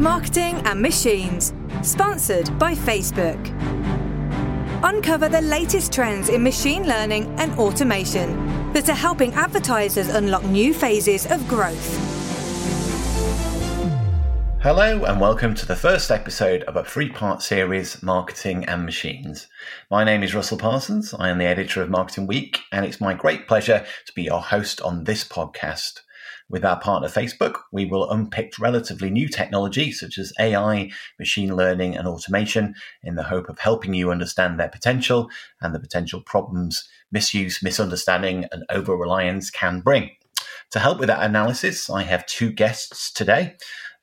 Marketing and Machines, sponsored by Facebook. Uncover the latest trends in machine learning and automation that are helping advertisers unlock new phases of growth. Hello, and welcome to the first episode of a three part series, Marketing and Machines. My name is Russell Parsons. I am the editor of Marketing Week, and it's my great pleasure to be your host on this podcast. With our partner Facebook, we will unpick relatively new technology such as AI, machine learning, and automation in the hope of helping you understand their potential and the potential problems misuse, misunderstanding, and over reliance can bring. To help with that analysis, I have two guests today.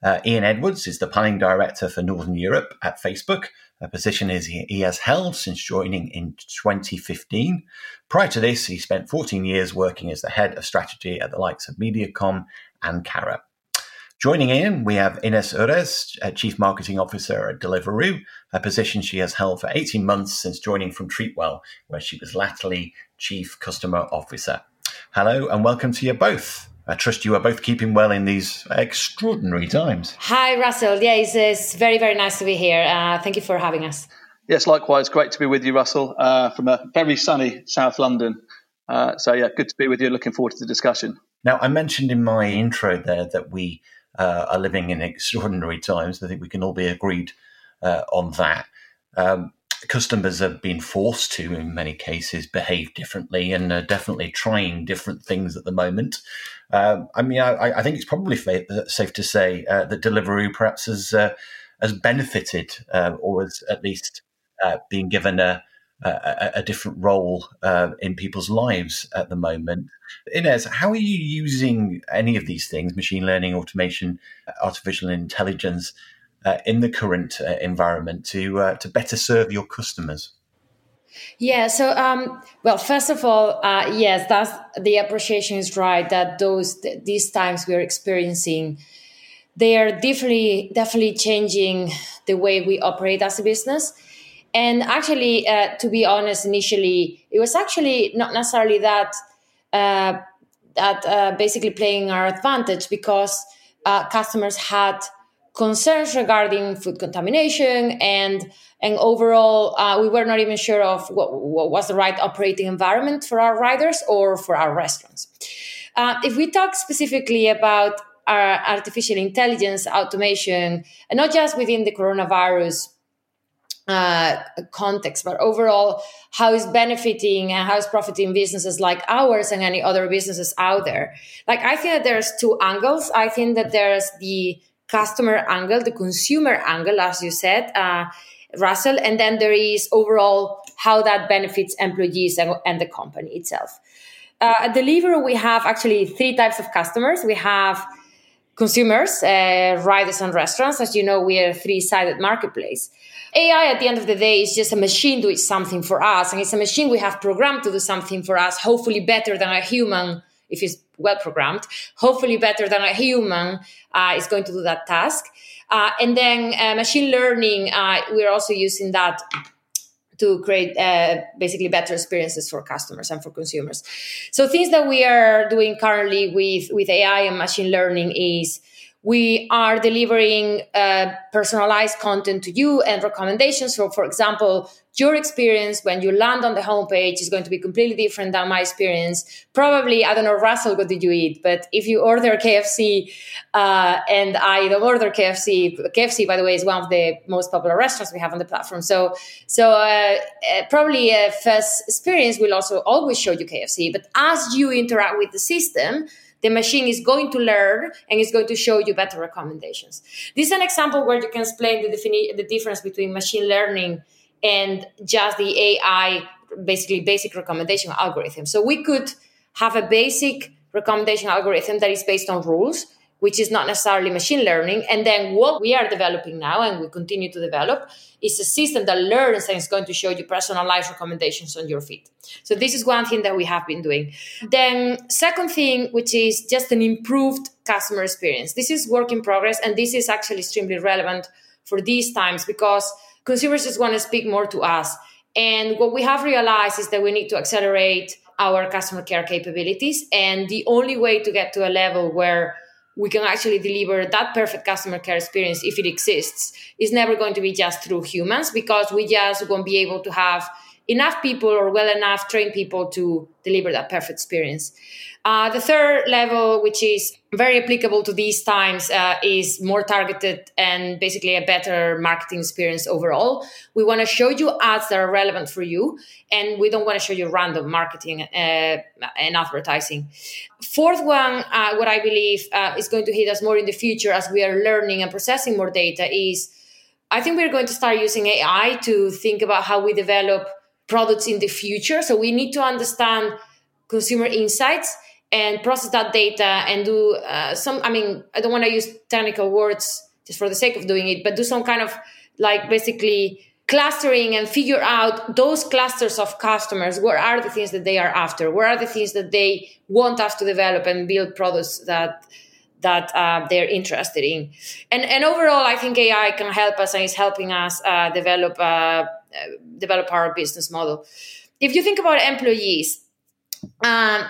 Uh, Ian Edwards is the planning director for Northern Europe at Facebook, a position is he has held since joining in 2015. Prior to this, he spent 14 years working as the head of strategy at the likes of Mediacom and Carat. Joining in, we have Ines Ures, Chief Marketing Officer at Deliveroo, a position she has held for 18 months since joining from Treatwell, where she was latterly Chief Customer Officer. Hello and welcome to you both. I trust you are both keeping well in these extraordinary times. Hi, Russell. Yeah, it's, it's very, very nice to be here. Uh, thank you for having us. Yes, likewise. Great to be with you, Russell, uh, from a very sunny South London. Uh, so, yeah, good to be with you. Looking forward to the discussion. Now, I mentioned in my intro there that we uh, are living in extraordinary times. I think we can all be agreed uh, on that. Um, customers have been forced to, in many cases, behave differently and are definitely trying different things at the moment. Um, I mean, I, I, think it's probably safe to say uh, that Deliveroo perhaps has uh, has benefited, uh, or has at least uh, been given a, a, a different role uh, in people's lives at the moment. Ines, how are you using any of these things, machine learning, automation, artificial intelligence, uh, in the current environment to to better serve your customers? Yeah. So, um, well, first of all, uh, yes, that's the appreciation is right that those th- these times we are experiencing, they are definitely definitely changing the way we operate as a business. And actually, uh, to be honest, initially it was actually not necessarily that uh, that uh, basically playing our advantage because uh, customers had concerns regarding food contamination and and overall uh, we were not even sure of what, what, was the right operating environment for our riders or for our restaurants uh, if we talk specifically about our artificial intelligence automation and not just within the coronavirus uh, context, but overall, how is benefiting and how is profiting businesses like ours and any other businesses out there? Like, I think that there's two angles. I think that there's the customer angle, the consumer angle, as you said, uh, Russell, and then there is overall how that benefits employees and, and the company itself. Uh, at Deliveroo, we have actually three types of customers. We have consumers, uh, riders, and restaurants. As you know, we are a three-sided marketplace. AI, at the end of the day, is just a machine doing something for us, and it's a machine we have programmed to do something for us, hopefully better than a human if it's well programmed, hopefully better than a human uh, is going to do that task. Uh, and then uh, machine learning, uh, we're also using that to create uh, basically better experiences for customers and for consumers. So things that we are doing currently with, with AI and machine learning is we are delivering uh, personalized content to you and recommendations. So, for example, your experience when you land on the homepage is going to be completely different than my experience. Probably, I don't know, Russell, what did you eat? But if you order KFC uh, and I don't order KFC, KFC, by the way, is one of the most popular restaurants we have on the platform. So, so uh, uh probably a first experience will also always show you KFC. But as you interact with the system, the machine is going to learn and is going to show you better recommendations. This is an example where you can explain the, defini- the difference between machine learning and just the AI, basically basic recommendation algorithm. So we could have a basic recommendation algorithm that is based on rules which is not necessarily machine learning. And then what we are developing now and we continue to develop is a system that learns and is going to show you personalized recommendations on your feed. So this is one thing that we have been doing. Then second thing, which is just an improved customer experience. This is work in progress and this is actually extremely relevant for these times because consumers just want to speak more to us. And what we have realized is that we need to accelerate our customer care capabilities. And the only way to get to a level where we can actually deliver that perfect customer care experience if it exists. Is never going to be just through humans because we just won't be able to have enough people or well enough trained people to deliver that perfect experience. Uh, the third level, which is very applicable to these times, uh, is more targeted and basically a better marketing experience overall. We want to show you ads that are relevant for you, and we don't want to show you random marketing uh, and advertising. Fourth one, uh, what I believe uh, is going to hit us more in the future as we are learning and processing more data is I think we're going to start using AI to think about how we develop products in the future. So we need to understand consumer insights and process that data and do uh, some. I mean, I don't want to use technical words just for the sake of doing it, but do some kind of like basically clustering and figure out those clusters of customers what are the things that they are after what are the things that they want us to develop and build products that that uh, they're interested in and and overall i think ai can help us and is helping us uh, develop uh, develop our business model. If you think about employees, um,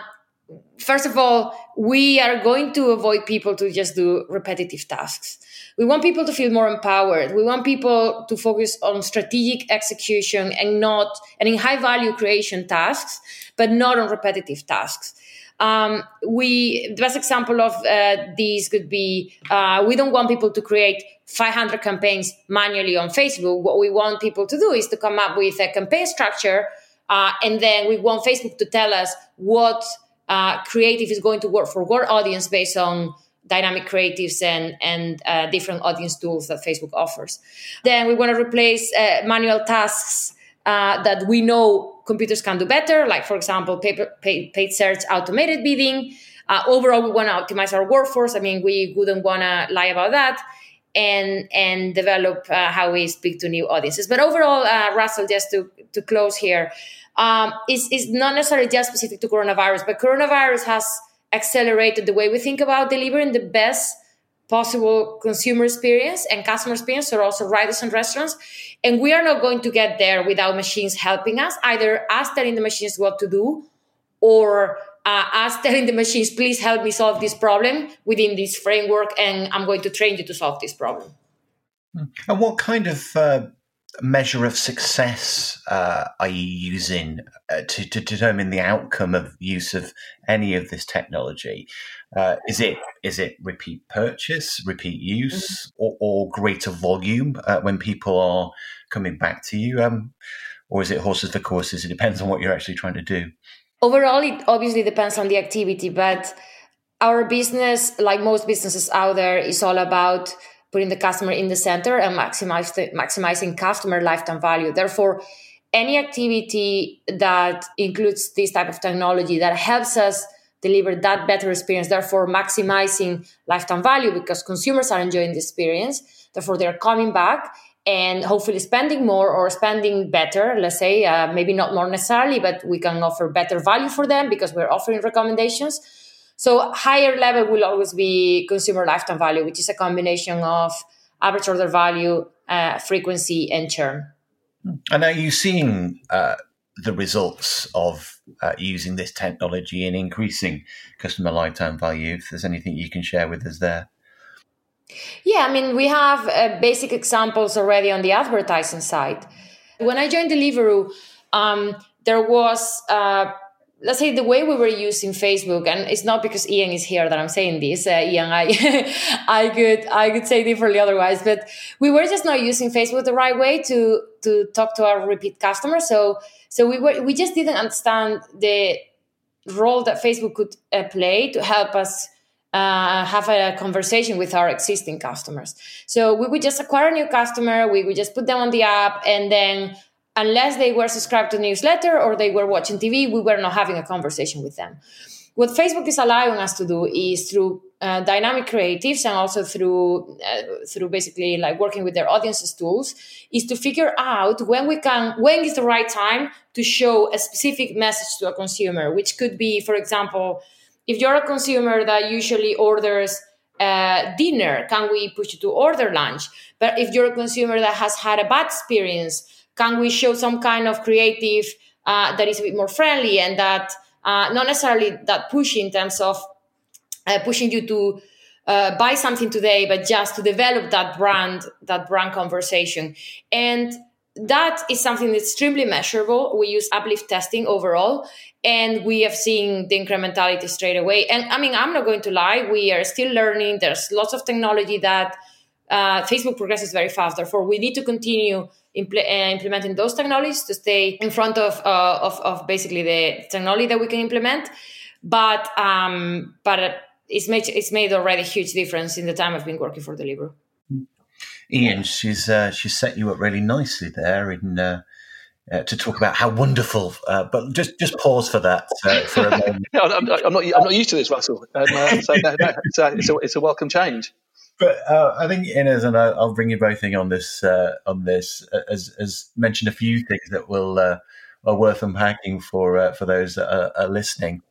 first of all, we are going to avoid people to just do repetitive tasks. We want people to feel more empowered. We want people to focus on strategic execution and not and in high value creation tasks, but not on repetitive tasks. Um, we the best example of uh, these could be uh, we don't want people to create 500 campaigns manually on Facebook. What we want people to do is to come up with a campaign structure, uh, and then we want Facebook to tell us what uh, creative is going to work for what audience based on dynamic creatives and and uh, different audience tools that Facebook offers. Then we want to replace uh, manual tasks that we know computers can do better, like, for example, paper, paid, paid search, automated bidding. Uh, overall, we want to optimize our workforce. I mean, we wouldn't want to lie about that. And, and develop uh, how we speak to new audiences. But overall, uh, Russell, just to, to close here, um, is is not necessarily just specific to coronavirus, but coronavirus has accelerated the way we think about delivering the best possible consumer experience and customer experience or also riders and restaurants and we are not going to get there without machines helping us either us telling the machines what to do or uh, us telling the machines please help me solve this problem within this framework and i'm going to train you to solve this problem and what kind of uh, measure of success uh, are you using uh, to, to, determine the outcome of use of any of this technology? Uh, is it is it repeat purchase, repeat use, mm-hmm. or, or, greater volume uh, when people are coming back to you, um, or is it horses for courses? It depends on what you're actually trying to do. Overall, it obviously depends on the activity, but our business, like most businesses out there, is all about putting the customer in the center and maximize the, maximizing customer lifetime value. Therefore, any activity that includes this type of technology that helps us deliver that better experience, therefore maximizing lifetime value because consumers are enjoying the experience, therefore they're coming back and hopefully spending more or spending better let's say uh, maybe not more necessarily but we can offer better value for them because we're offering recommendations so higher level will always be consumer lifetime value, which is a combination of average order value, uh, frequency, and churn. And are you seeing uh, the results of uh, using this technology in increasing customer lifetime value? If there's anything you can share with us there. Yeah, I mean, we have uh, basic examples already on the advertising side. When I joined Deliveroo, um, there was uh, let's say the way we were using Facebook, and it's not because Ian is here that I'm saying this. Uh, Ian, I, I could, I could say differently otherwise, but we were just not using Facebook the right way to to talk to our repeat customers. So, so we were, we just didn't understand the role that Facebook could uh, play to help us. Uh, have a conversation with our existing customers. So we would just acquire a new customer, we would just put them on the app, and then unless they were subscribed to newsletter or they were watching TV, we were not having a conversation with them. What Facebook is allowing us to do is through uh, dynamic creatives and also through uh, through basically like working with their audiences tools is to figure out when we can when is the right time to show a specific message to a consumer which could be for example if you're a consumer that usually orders uh, dinner can we push you to order lunch but if you're a consumer that has had a bad experience can we show some kind of creative uh, that is a bit more friendly and that uh, not necessarily that push in terms of uh, pushing you to uh, buy something today, but just to develop that brand, that brand conversation. And that is something that's extremely measurable. We use uplift testing overall, and we have seen the incrementality straight away. And I mean, I'm not going to lie, we are still learning. There's lots of technology that uh, Facebook progresses very fast. Therefore, we need to continue impl- uh, implementing those technologies to stay in front of, uh, of, of basically the technology that we can implement. But um, but it's made it's made already a huge difference in the time I've been working for Deliveroo. Ian, she's uh, she's set you up really nicely there in uh, uh, to talk about how wonderful. Uh, but just just pause for that uh, for a moment. no, I'm, not, I'm, not. I'm not used to this, Russell. Um, uh, so no, no, it's, a, it's, a, it's a welcome change. But I think Ines and I, will bring you both in on this on this as as mentioned a few things that will are worth unpacking for for those that are, listening.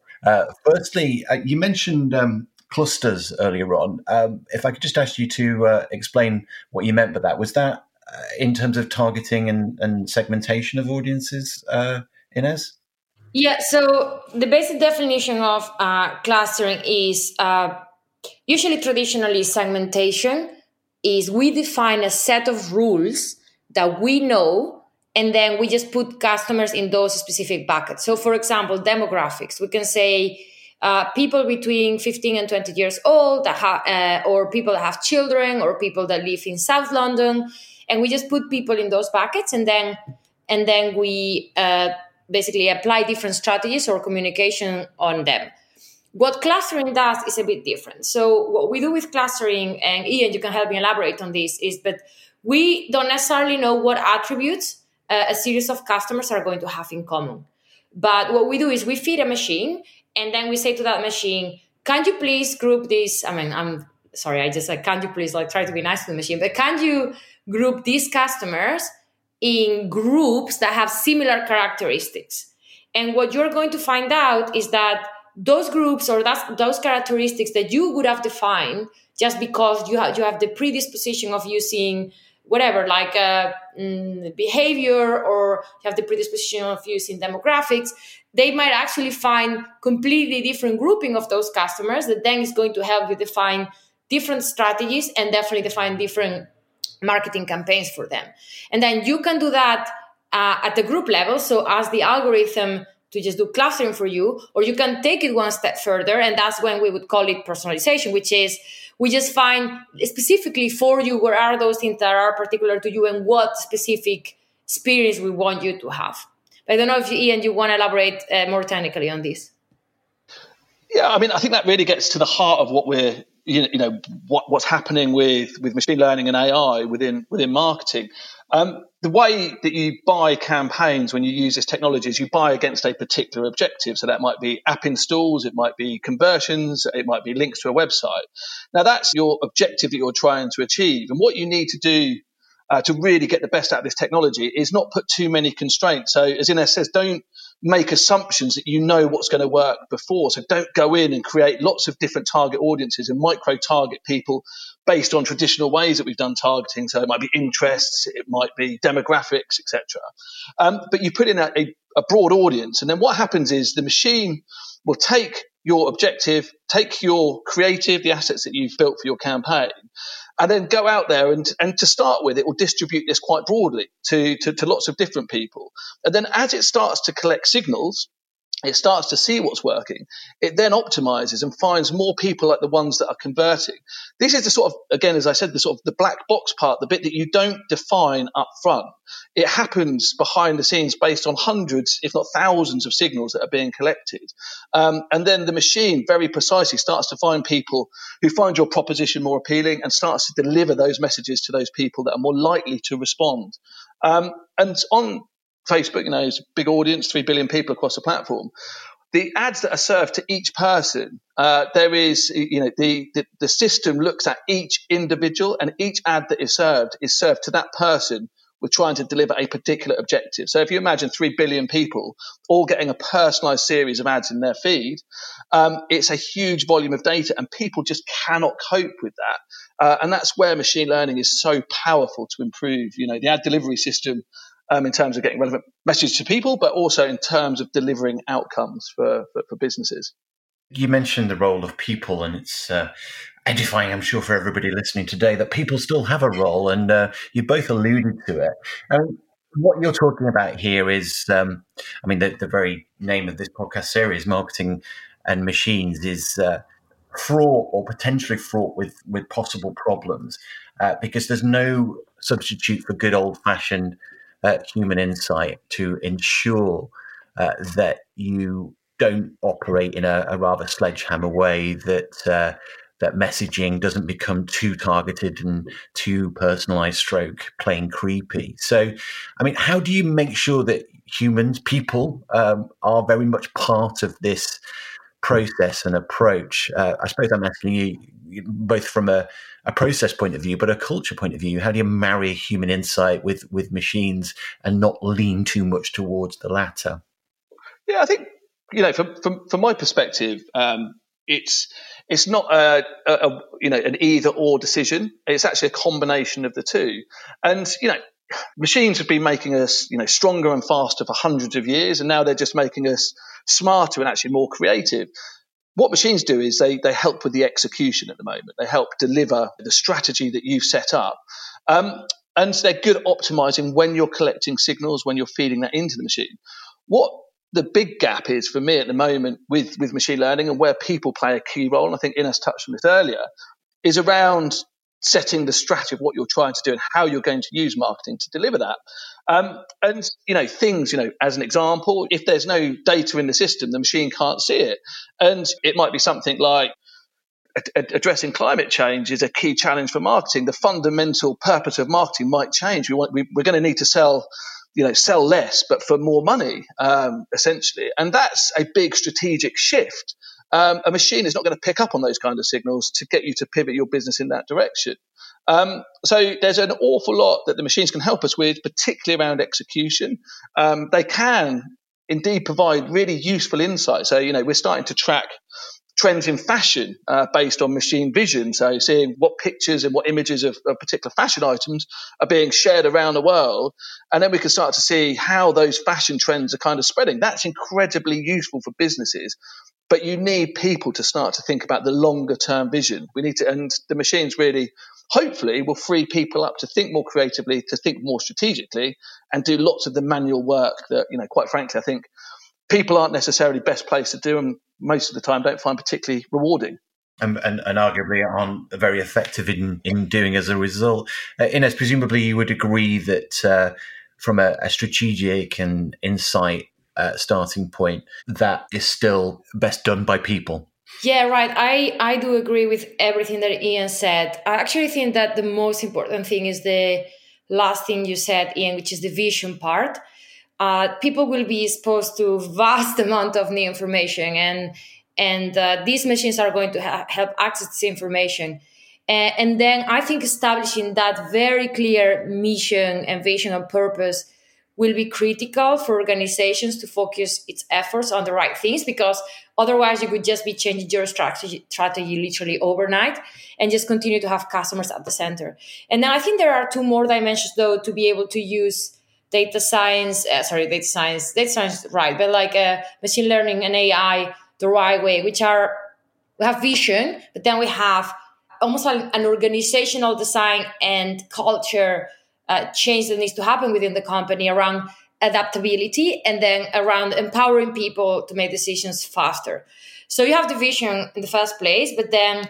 firstly, you mentioned. Um, clusters earlier on. Um, if I could just ask you to uh, explain what you meant by that, was that uh, in terms of targeting and, and segmentation of audiences, uh, Ines? Yeah, so the basic definition of uh, clustering is uh, usually traditionally segmentation is we define a set of rules that we know and then we just put customers in those specific buckets. So, for example, demographics, we can say uh, people between 15 and 20 years old ha- uh, or people that have children or people that live in south london and we just put people in those buckets and then and then we uh, basically apply different strategies or communication on them. What clustering does is a bit different. So what we do with clustering and ian you can help me elaborate on this is that we don't necessarily know what attributes uh, a series of customers are going to have in common. But what we do is we feed a machine and then we say to that machine can you please group this? I mean i'm sorry i just like can't you please like try to be nice to the machine but can you group these customers in groups that have similar characteristics. And what you're going to find out is that those groups or those characteristics that you would have defined just because you have you have the predisposition of using whatever like a mm, behavior or you have the predisposition of using demographics they might actually find completely different grouping of those customers that then is going to help you define different strategies and definitely define different marketing campaigns for them. And then you can do that uh, at the group level. So as the algorithm to just do clustering for you or you can take it one step further and that's when we would call it personalization which is we just find specifically for you where are those things that are particular to you and what specific experience we want you to have. I don't know if Ian, you want to elaborate uh, more technically on this. Yeah, I mean, I think that really gets to the heart of what we're, you know, what, what's happening with with machine learning and AI within within marketing. Um, the way that you buy campaigns when you use this technology is you buy against a particular objective. So that might be app installs, it might be conversions, it might be links to a website. Now that's your objective that you're trying to achieve. And what you need to do uh, to really get the best out of this technology is not put too many constraints. So, as Ines says, don't make assumptions that you know what's going to work before. So, don't go in and create lots of different target audiences and micro target people based on traditional ways that we've done targeting. So, it might be interests, it might be demographics, etc. Um, but you put in a, a, a broad audience, and then what happens is the machine will take your objective, take your creative, the assets that you've built for your campaign, and then go out there and, and to start with, it will distribute this quite broadly to, to, to lots of different people. And then as it starts to collect signals, it starts to see what's working. It then optimizes and finds more people like the ones that are converting. This is the sort of, again, as I said, the sort of the black box part, the bit that you don't define up front. It happens behind the scenes based on hundreds, if not thousands of signals that are being collected. Um, and then the machine very precisely starts to find people who find your proposition more appealing and starts to deliver those messages to those people that are more likely to respond. Um, and on Facebook, you know, is a big audience, three billion people across the platform. The ads that are served to each person, uh, there is, you know, the, the, the system looks at each individual, and each ad that is served is served to that person with trying to deliver a particular objective. So if you imagine 3 billion people all getting a personalized series of ads in their feed, um, it's a huge volume of data and people just cannot cope with that. Uh, and that's where machine learning is so powerful to improve, you know, the ad delivery system um, in terms of getting relevant messages to people, but also in terms of delivering outcomes for, for, for businesses. You mentioned the role of people, and it's uh, edifying, I'm sure, for everybody listening today that people still have a role, and uh, you both alluded to it. Um, what you're talking about here is, um, I mean, the, the, very name of this podcast series, Marketing and Machines, is uh, fraught or potentially fraught with, with possible problems uh, because there's no substitute for good old fashioned uh, human insight to ensure uh, that you don't operate in a, a rather sledgehammer way that uh, that messaging doesn't become too targeted and too personalized stroke plain creepy. So i mean how do you make sure that humans people um, are very much part of this process and approach uh, i suppose i'm asking you both from a, a process point of view but a culture point of view how do you marry human insight with with machines and not lean too much towards the latter yeah i think you know, from from, from my perspective, um, it's it's not a, a, a, you know an either or decision. It's actually a combination of the two. And you know, machines have been making us you know stronger and faster for hundreds of years, and now they're just making us smarter and actually more creative. What machines do is they they help with the execution at the moment. They help deliver the strategy that you've set up. Um, and they're good at optimizing when you're collecting signals, when you're feeding that into the machine. What the big gap is for me at the moment with, with machine learning and where people play a key role, and I think Ines touched on this earlier, is around setting the strategy of what you're trying to do and how you're going to use marketing to deliver that. Um, and, you know, things, you know, as an example, if there's no data in the system, the machine can't see it. And it might be something like, addressing climate change is a key challenge for marketing. The fundamental purpose of marketing might change. We want, we, are going to need to sell you know, sell less but for more money, um, essentially. And that's a big strategic shift. Um, a machine is not going to pick up on those kind of signals to get you to pivot your business in that direction. Um, so there's an awful lot that the machines can help us with, particularly around execution. Um, they can indeed provide really useful insight. So, you know, we're starting to track trends in fashion uh, based on machine vision. So seeing what pictures and what images of, of, particular fashion items are being shared around the world. And then we can start to see how those fashion trends are kind of spreading. That's incredibly useful for businesses. But you need people to start to think about the longer term vision. We need to, and the machines really, hopefully, will free people up to think more creatively, to think more strategically, and do lots of the manual work that, you know, quite frankly, I think people aren't necessarily best placed to do and most of the time don't find particularly rewarding. And, and, and, arguably aren't very effective in, in doing as a result. Uh, Ines, presumably you would agree that uh, from a, a, strategic and insight uh, starting point, that is still best done by people. Yeah, right. I, I do agree with everything that Ian said. I actually think that the most important thing is the last thing you said, Ian, which is the vision part uh, people will be exposed to vast amount of new information and and uh, these machines are going to ha- help access this information and, and then i think establishing that very clear mission and vision and purpose will be critical for organizations to focus its efforts on the right things because otherwise you would just be changing your strategy strategy literally overnight and just continue to have customers at the center. And now i think there are two more dimensions though to be able to use data science, uh, sorry, data science, data science, right, but like uh, machine learning and AI the right way, which are, we have vision, but then we have almost like an organizational design and culture uh, change that needs to happen within the company around adaptability and then around empowering people to make decisions faster. So you have the vision in the first place, but then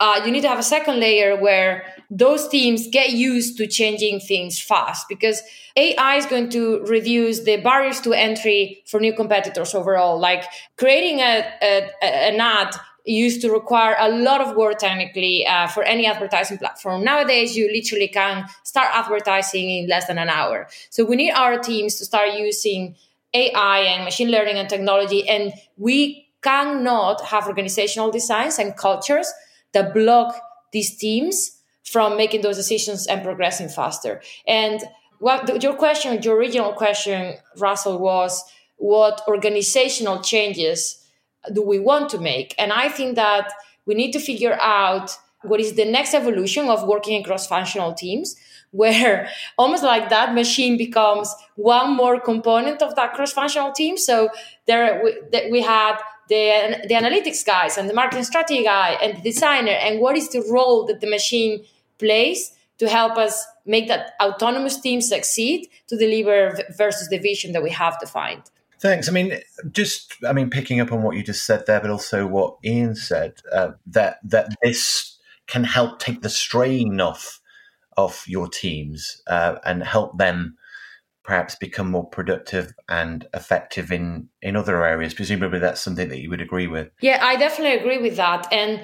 uh, you need to have a second layer where those teams get used to changing things fast because AI is going to reduce the barriers to entry for new competitors overall. Like creating a, a an ad used to require a lot of work technically uh, for any advertising platform. Nowadays, you literally can start advertising in less than an hour. So we need our teams to start using AI and machine learning and technology, and we cannot have organizational designs and cultures that block these teams from making those decisions and progressing faster. And what your question, your original question, Russell, was what organizational changes do we want to make? And I think that we need to figure out what is the next evolution of working across functional teams where almost like that machine becomes one more component of that cross-functional team so there we, we had the, the analytics guys and the marketing strategy guy and the designer and what is the role that the machine plays to help us make that autonomous team succeed to deliver versus the vision that we have defined. Thanks. I mean, just I mean, picking up on what you just said there, but also what Ian said uh, that that this can help take the strain off of your teams uh, and help them perhaps become more productive and effective in in other areas. Presumably, that's something that you would agree with. Yeah, I definitely agree with that. And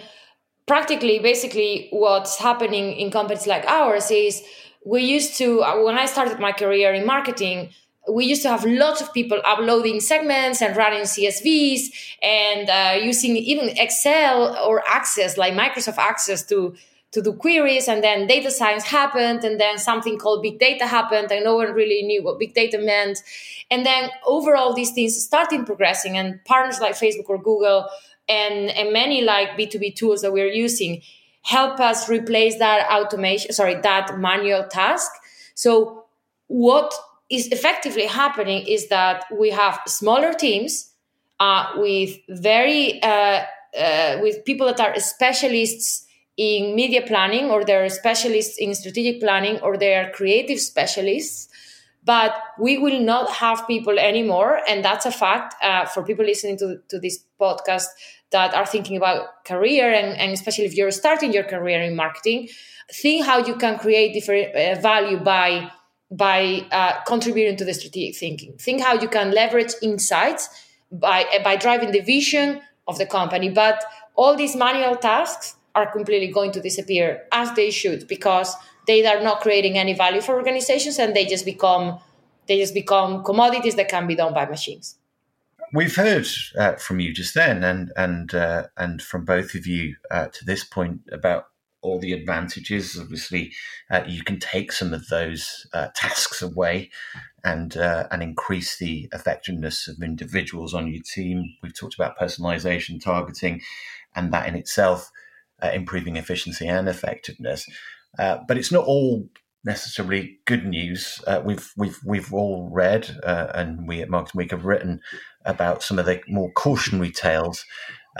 practically, basically, what's happening in companies like ours is we used to when I started my career in marketing we used to have lots of people uploading segments and running CSVs and uh, using even Excel or Access, like Microsoft Access, to to do queries. And then data science happened, and then something called big data happened, and no one really knew what big data meant. And then overall, these things started progressing, and partners like Facebook or Google and and many like B two B tools that we're using help us replace that automation, sorry, that manual task. So what is effectively happening is that we have smaller teams uh, with very uh, uh, with people that are specialists in media planning or they're specialists in strategic planning or they are creative specialists. But we will not have people anymore and that's a fact uh, for people listening to, to this podcast that are thinking about career and, and especially if you're starting your career in marketing think how you can create different uh, value by by uh, contributing to the strategic thinking. Think how you can leverage insights by by driving the vision of the company. But all these manual tasks are completely going to disappear as they should because they are not creating any value for organizations and they just become they just become commodities that can be done by machines. We've heard uh, from you just then, and and uh, and from both of you uh, to this point about all the advantages. Obviously, uh, you can take some of those uh, tasks away and uh, and increase the effectiveness of individuals on your team. We've talked about personalization, targeting, and that in itself uh, improving efficiency and effectiveness. Uh, but it's not all necessarily good news. Uh, we've we've we've all read, and we at Marketing Week have written about some of the more cautionary tales.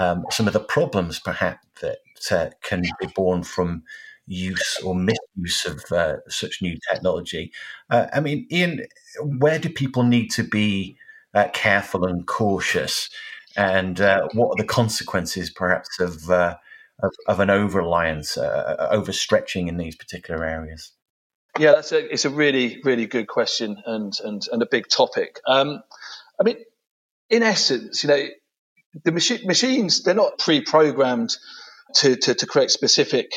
Um, some of the problems, perhaps, that uh, can be born from use or misuse of uh, such new technology. Uh, I mean, Ian, where do people need to be uh, careful and cautious? And uh, what are the consequences, perhaps, of, uh, of, of, an over reliance, overstretching in these particular areas? Yeah, that's a, it's a really, really good question and, and, and a big topic. Um, I mean, in essence, you know, the machi- machines, they're not pre programmed to, to, to create specific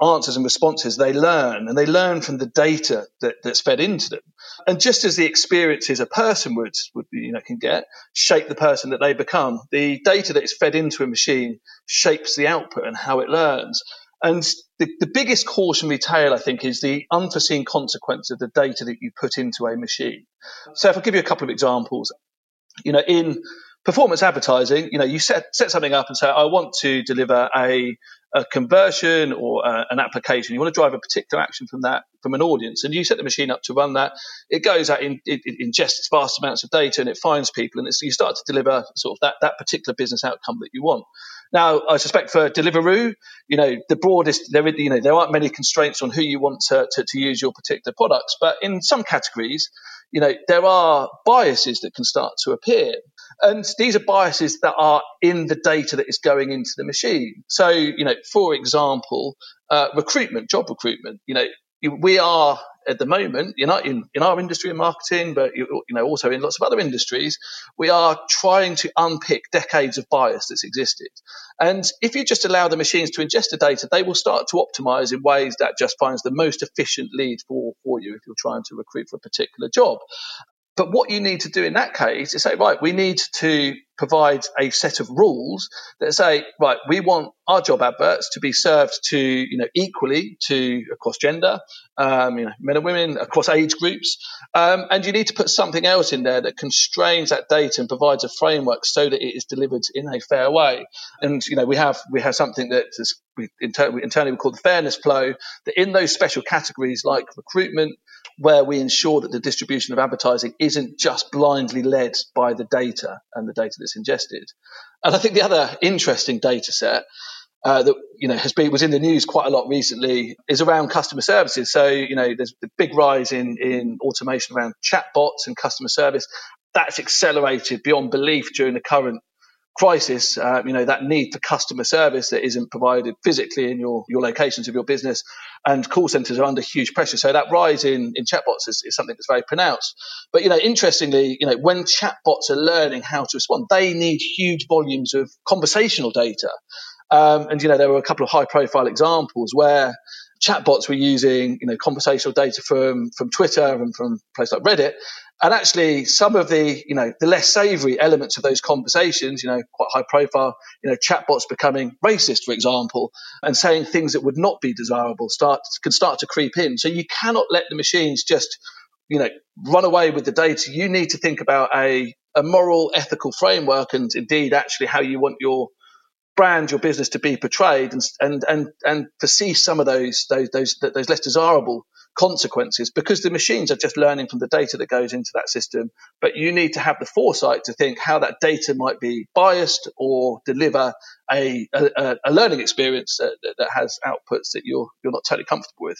answers and responses, they learn and they learn from the data that, that's fed into them. And just as the experiences a person would, would you know, can get shape the person that they become, the data that is fed into a machine shapes the output and how it learns. And the, the biggest cautionary tale, I think, is the unforeseen consequence of the data that you put into a machine. So if I give you a couple of examples, you know, in performance advertising, you know, you set, set something up and say, I want to deliver a, a conversion or a, an application. You want to drive a particular action from that, from an audience. And you set the machine up to run that. It goes out, in, it, it ingests vast amounts of data and it finds people. And you start to deliver sort of that, that particular business outcome that you want. Now, I suspect for Deliveroo, you know, the broadest, there, you know, there aren't many constraints on who you want to, to, to use your particular products. But in some categories, you know, there are biases that can start to appear. And these are biases that are in the data that is going into the machine. So, you know, for example, uh, recruitment, job recruitment, you know, we are at the moment, you know, in, in our industry in marketing, but you, you know, also in lots of other industries, we are trying to unpick decades of bias that's existed. And if you just allow the machines to ingest the data, they will start to optimize in ways that just finds the most efficient lead for, for you if you're trying to recruit for a particular job. But what you need to do in that case is say, right, we need to provide a set of rules that say, right, we want our job adverts to be served to, you know, equally to across gender, um, you know, men and women, across age groups. Um, and you need to put something else in there that constrains that data and provides a framework so that it is delivered in a fair way. And, you know, we have, we have something that is, we inter- internally we call the fairness flow that in those special categories like recruitment, where we ensure that the distribution of advertising isn't just blindly led by the data and the data that's ingested. And I think the other interesting data set uh, that you know has been was in the news quite a lot recently is around customer services. So you know there's the big rise in in automation around chatbots and customer service. That's accelerated beyond belief during the current crisis, uh, you know, that need for customer service that isn't provided physically in your, your locations of your business and call centers are under huge pressure. So that rise in, in chatbots is, is something that's very pronounced. But, you know, interestingly, you know, when chatbots are learning how to respond, they need huge volumes of conversational data. Um, and, you know, there were a couple of high profile examples where chatbots were using, you know, conversational data from, from Twitter and from places like Reddit. And actually, some of the, you know, the less savory elements of those conversations, you know, quite high profile, you know, chatbots becoming racist, for example, and saying things that would not be desirable start, can start to creep in. So you cannot let the machines just, you know, run away with the data. You need to think about a, a moral, ethical framework and indeed actually how you want your brand your business to be portrayed and and and and foresee some of those those those those less desirable consequences because the machines are just learning from the data that goes into that system but you need to have the foresight to think how that data might be biased or deliver a, a, a learning experience that, that has outputs that you're you're not totally comfortable with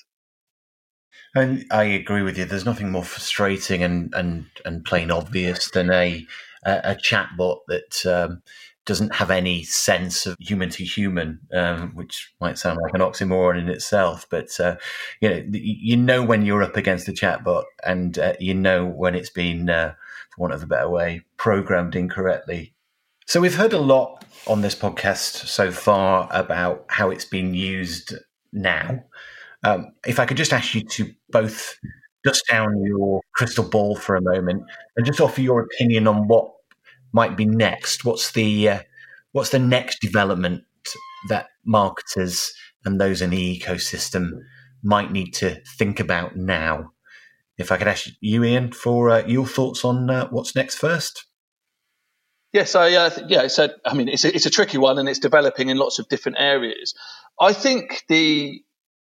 and I agree with you. There's nothing more frustrating and and and plain obvious than a a, chatbot that um, doesn't have any sense of human to human, um, which might sound like an oxymoron in itself. But uh, you know, you know when you're up against a chatbot, and uh, you know when it's been, uh, for want of a better way, programmed incorrectly. So we've heard a lot on this podcast so far about how it's been used now. Um, if I could just ask you to both dust down your crystal ball for a moment and just offer your opinion on what might be next? What's the uh, what's the next development that marketers and those in the ecosystem might need to think about now? If I could ask you, Ian, for uh, your thoughts on uh, what's next first. Yes, I uh, yeah. So I mean, it's a, it's a tricky one, and it's developing in lots of different areas. I think the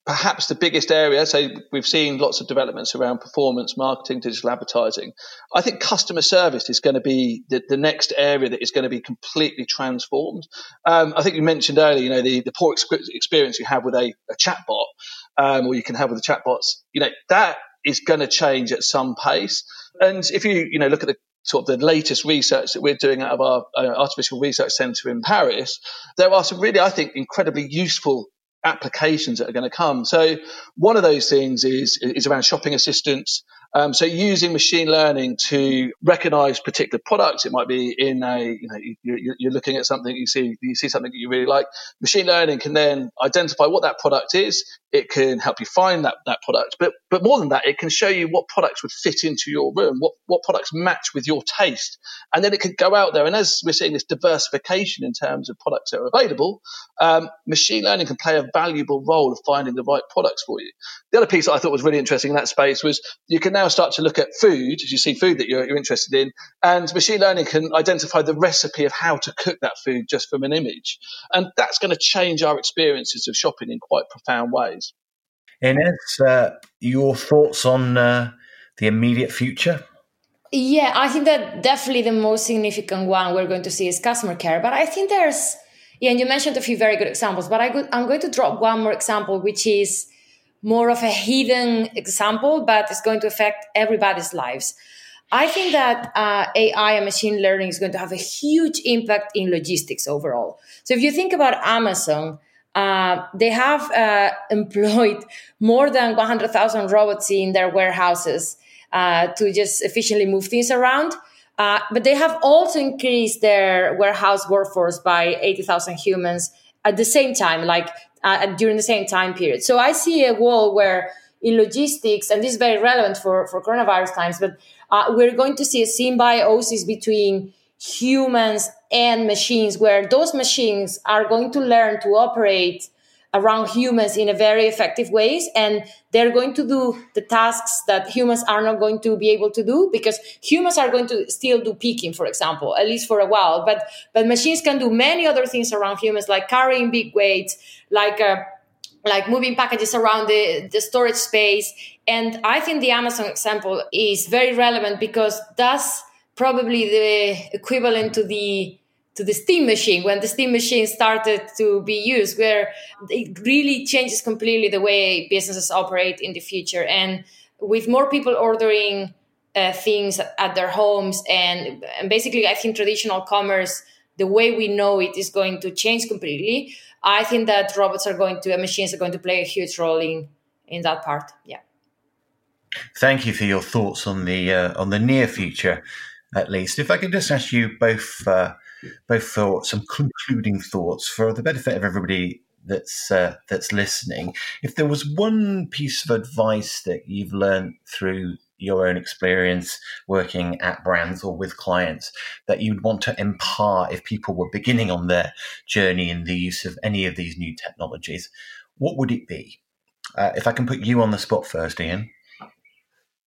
perhaps the biggest area. So we've seen lots of developments around performance marketing, digital advertising. I think customer service is going to be the, the next area that is going to be completely transformed. Um, I think you mentioned earlier, you know, the, the poor experience you have with a, a chatbot, um, or you can have with the chatbots. You know, that is going to change at some pace. And if you, you know, look at the sort of the latest research that we're doing out of our uh, artificial research center in Paris, there are some really, I think, incredibly useful applications that are going to come. So one of those things is is around shopping assistance. Um, so using machine learning to recognize particular products, it might be in a, you know, you, you're looking at something, you see, you see something that you really like. Machine learning can then identify what that product is. It can help you find that, that product. But, but more than that, it can show you what products would fit into your room, what, what products match with your taste. And then it can go out there. And as we're seeing this diversification in terms of products that are available, um, machine learning can play a valuable role of finding the right products for you. The other piece that I thought was really interesting in that space was you can now start to look at food, as you see food that you're, you're interested in, and machine learning can identify the recipe of how to cook that food just from an image. And that's going to change our experiences of shopping in quite profound ways. Ines, uh, your thoughts on uh, the immediate future? Yeah, I think that definitely the most significant one we're going to see is customer care. But I think there's, yeah, and you mentioned a few very good examples, but I am going to drop one more example, which is more of a hidden example, but it's going to affect everybody's lives. I think that uh, AI and machine learning is going to have a huge impact in logistics overall. So if you think about Amazon, uh, they have uh, employed more than 100,000 robots in their warehouses uh, to just efficiently move things around. Uh, but they have also increased their warehouse workforce by 80,000 humans at the same time, like uh, during the same time period. So I see a wall where in logistics, and this is very relevant for, for coronavirus times, but uh, we're going to see a symbiosis between humans and machines, where those machines are going to learn to operate around humans in a very effective ways and they're going to do the tasks that humans are not going to be able to do because humans are going to still do picking for example at least for a while but but machines can do many other things around humans like carrying big weights like uh, like moving packages around the, the storage space. And I think the Amazon example is very relevant because that's probably the equivalent to the to the steam machine when the steam machine started to be used where it really changes completely the way businesses operate in the future and with more people ordering uh, things at their homes and, and basically i think traditional commerce the way we know it is going to change completely I think that robots are going to, machines are going to play a huge role in in that part. Yeah. Thank you for your thoughts on the uh, on the near future, at least. If I could just ask you both uh, both for some concluding thoughts for the benefit of everybody that's uh, that's listening. If there was one piece of advice that you've learned through your own experience working at brands or with clients that you'd want to impart if people were beginning on their journey in the use of any of these new technologies, what would it be? Uh, if I can put you on the spot first, Ian.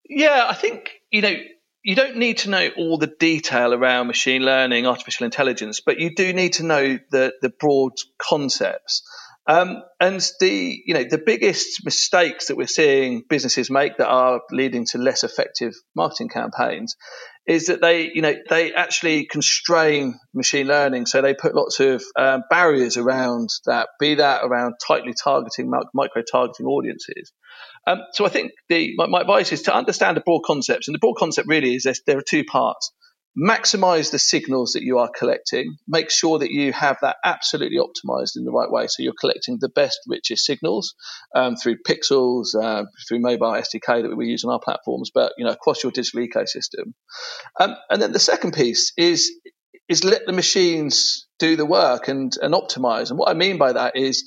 Yeah, I think, you know, you don't need to know all the detail around machine learning, artificial intelligence, but you do need to know the, the broad concepts. Um, and the you know the biggest mistakes that we're seeing businesses make that are leading to less effective marketing campaigns is that they you know they actually constrain machine learning, so they put lots of um, barriers around that, be that around tightly targeting micro targeting audiences. Um, so I think the my, my, advice is to understand the broad concepts, and the broad concept really is there are two parts maximize the signals that you are collecting. Make sure that you have that absolutely optimized in the right way. So you're collecting the best, richest signals um, through pixels, uh, through mobile SDK that we use on our platforms, but you know across your digital ecosystem. Um, and then the second piece is is let the machines do the work and and optimize. And what I mean by that is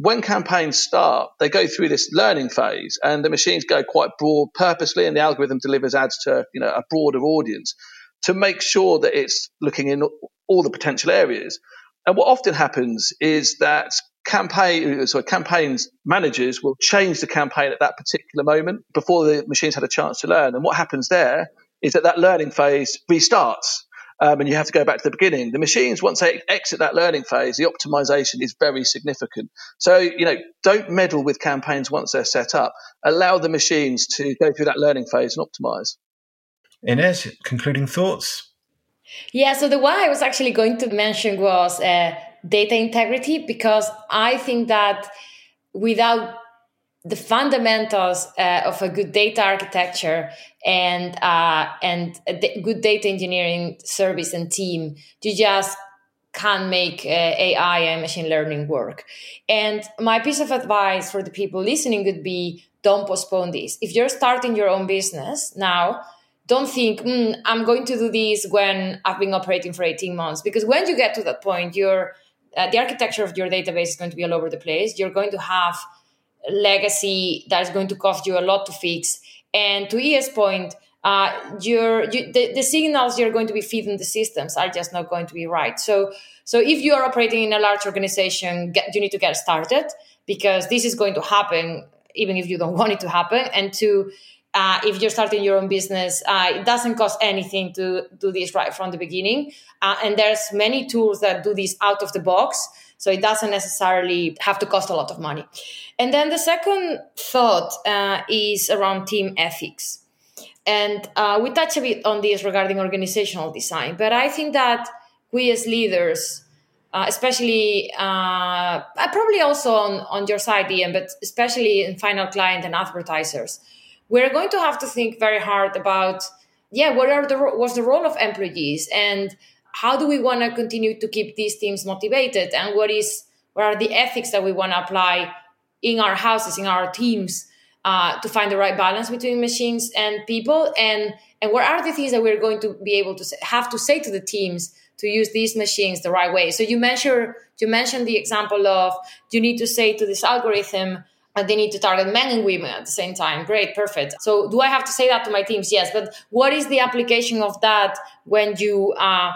when campaigns start, they go through this learning phase, and the machines go quite broad purposely, and the algorithm delivers ads to you know a broader audience to make sure that it's looking in all the potential areas. And what often happens is that campaign, sorry, campaigns managers will change the campaign at that particular moment before the machines had a chance to learn. And what happens there is that that learning phase restarts. Um, and you have to go back to the beginning. The machines, once they exit that learning phase, the optimization is very significant. So, you know, don't meddle with campaigns once they're set up. Allow the machines to go through that learning phase and optimize. Ines, concluding thoughts? Yeah, so the one I was actually going to mention was uh, data integrity because I think that without the fundamentals uh, of a good data architecture and uh, and a good data engineering service and team, you just can't make uh, AI and machine learning work. And my piece of advice for the people listening would be: don't postpone this. If you're starting your own business now don't think mm, i'm going to do this when i've been operating for 18 months because when you get to that point your uh, the architecture of your database is going to be all over the place you're going to have legacy that's going to cost you a lot to fix and to es point uh, you, the, the signals you're going to be feeding the systems are just not going to be right so so if you are operating in a large organization get, you need to get started because this is going to happen even if you don't want it to happen and to uh, if you're starting your own business, uh, it doesn't cost anything to do this right from the beginning. Uh, and there's many tools that do this out of the box. So it doesn't necessarily have to cost a lot of money. And then the second thought uh, is around team ethics. And uh, we touch a bit on this regarding organizational design, but I think that we as leaders, uh, especially uh, probably also on, on your side, Ian, but especially in final client and advertisers, we're going to have to think very hard about yeah what are the what's the role of employees and how do we want to continue to keep these teams motivated and what is what are the ethics that we want to apply in our houses in our teams uh, to find the right balance between machines and people and and what are the things that we're going to be able to say, have to say to the teams to use these machines the right way so you mentioned you mentioned the example of you need to say to this algorithm and they need to target men and women at the same time. Great, perfect. So, do I have to say that to my teams? Yes, but what is the application of that when you uh,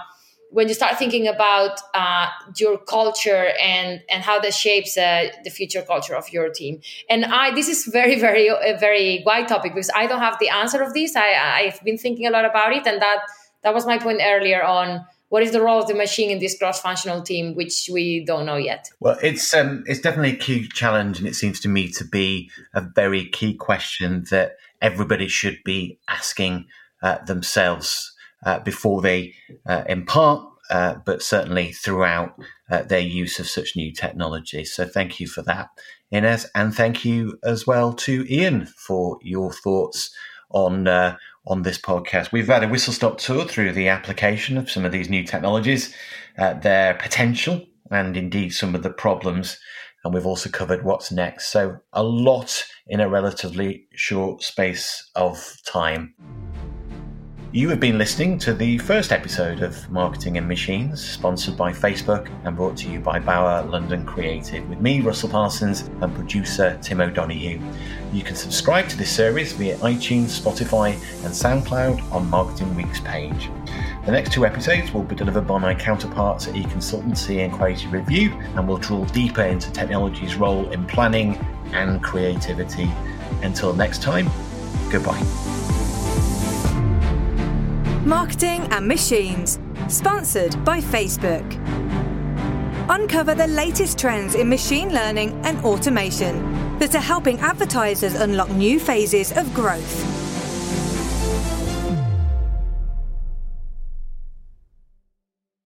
when you start thinking about uh, your culture and and how that shapes uh, the future culture of your team? And I, this is very, very, a very wide topic because I don't have the answer of this. I, I've been thinking a lot about it, and that that was my point earlier on what is the role of the machine in this cross-functional team, which we don't know yet. Well, it's um, it's definitely a key challenge, and it seems to me to be a very key question that everybody should be asking uh, themselves uh, before they uh, impart, uh, but certainly throughout uh, their use of such new technology. So, thank you for that, Ines, and thank you as well to Ian for your thoughts on uh, on this podcast. We've had a whistle stop tour through the application of some of these new technologies, uh, their potential, and indeed some of the problems. And we've also covered what's next. So, a lot in a relatively short space of time. You have been listening to the first episode of Marketing and Machines, sponsored by Facebook and brought to you by Bauer London Creative, with me, Russell Parsons, and producer Tim O'Donoghue. You can subscribe to this series via iTunes, Spotify, and SoundCloud on Marketing Week's page. The next two episodes will be delivered by my counterparts at eConsultancy and Creative Review, and will drill deeper into technology's role in planning and creativity. Until next time, goodbye. Marketing and Machines, sponsored by Facebook. Uncover the latest trends in machine learning and automation that are helping advertisers unlock new phases of growth.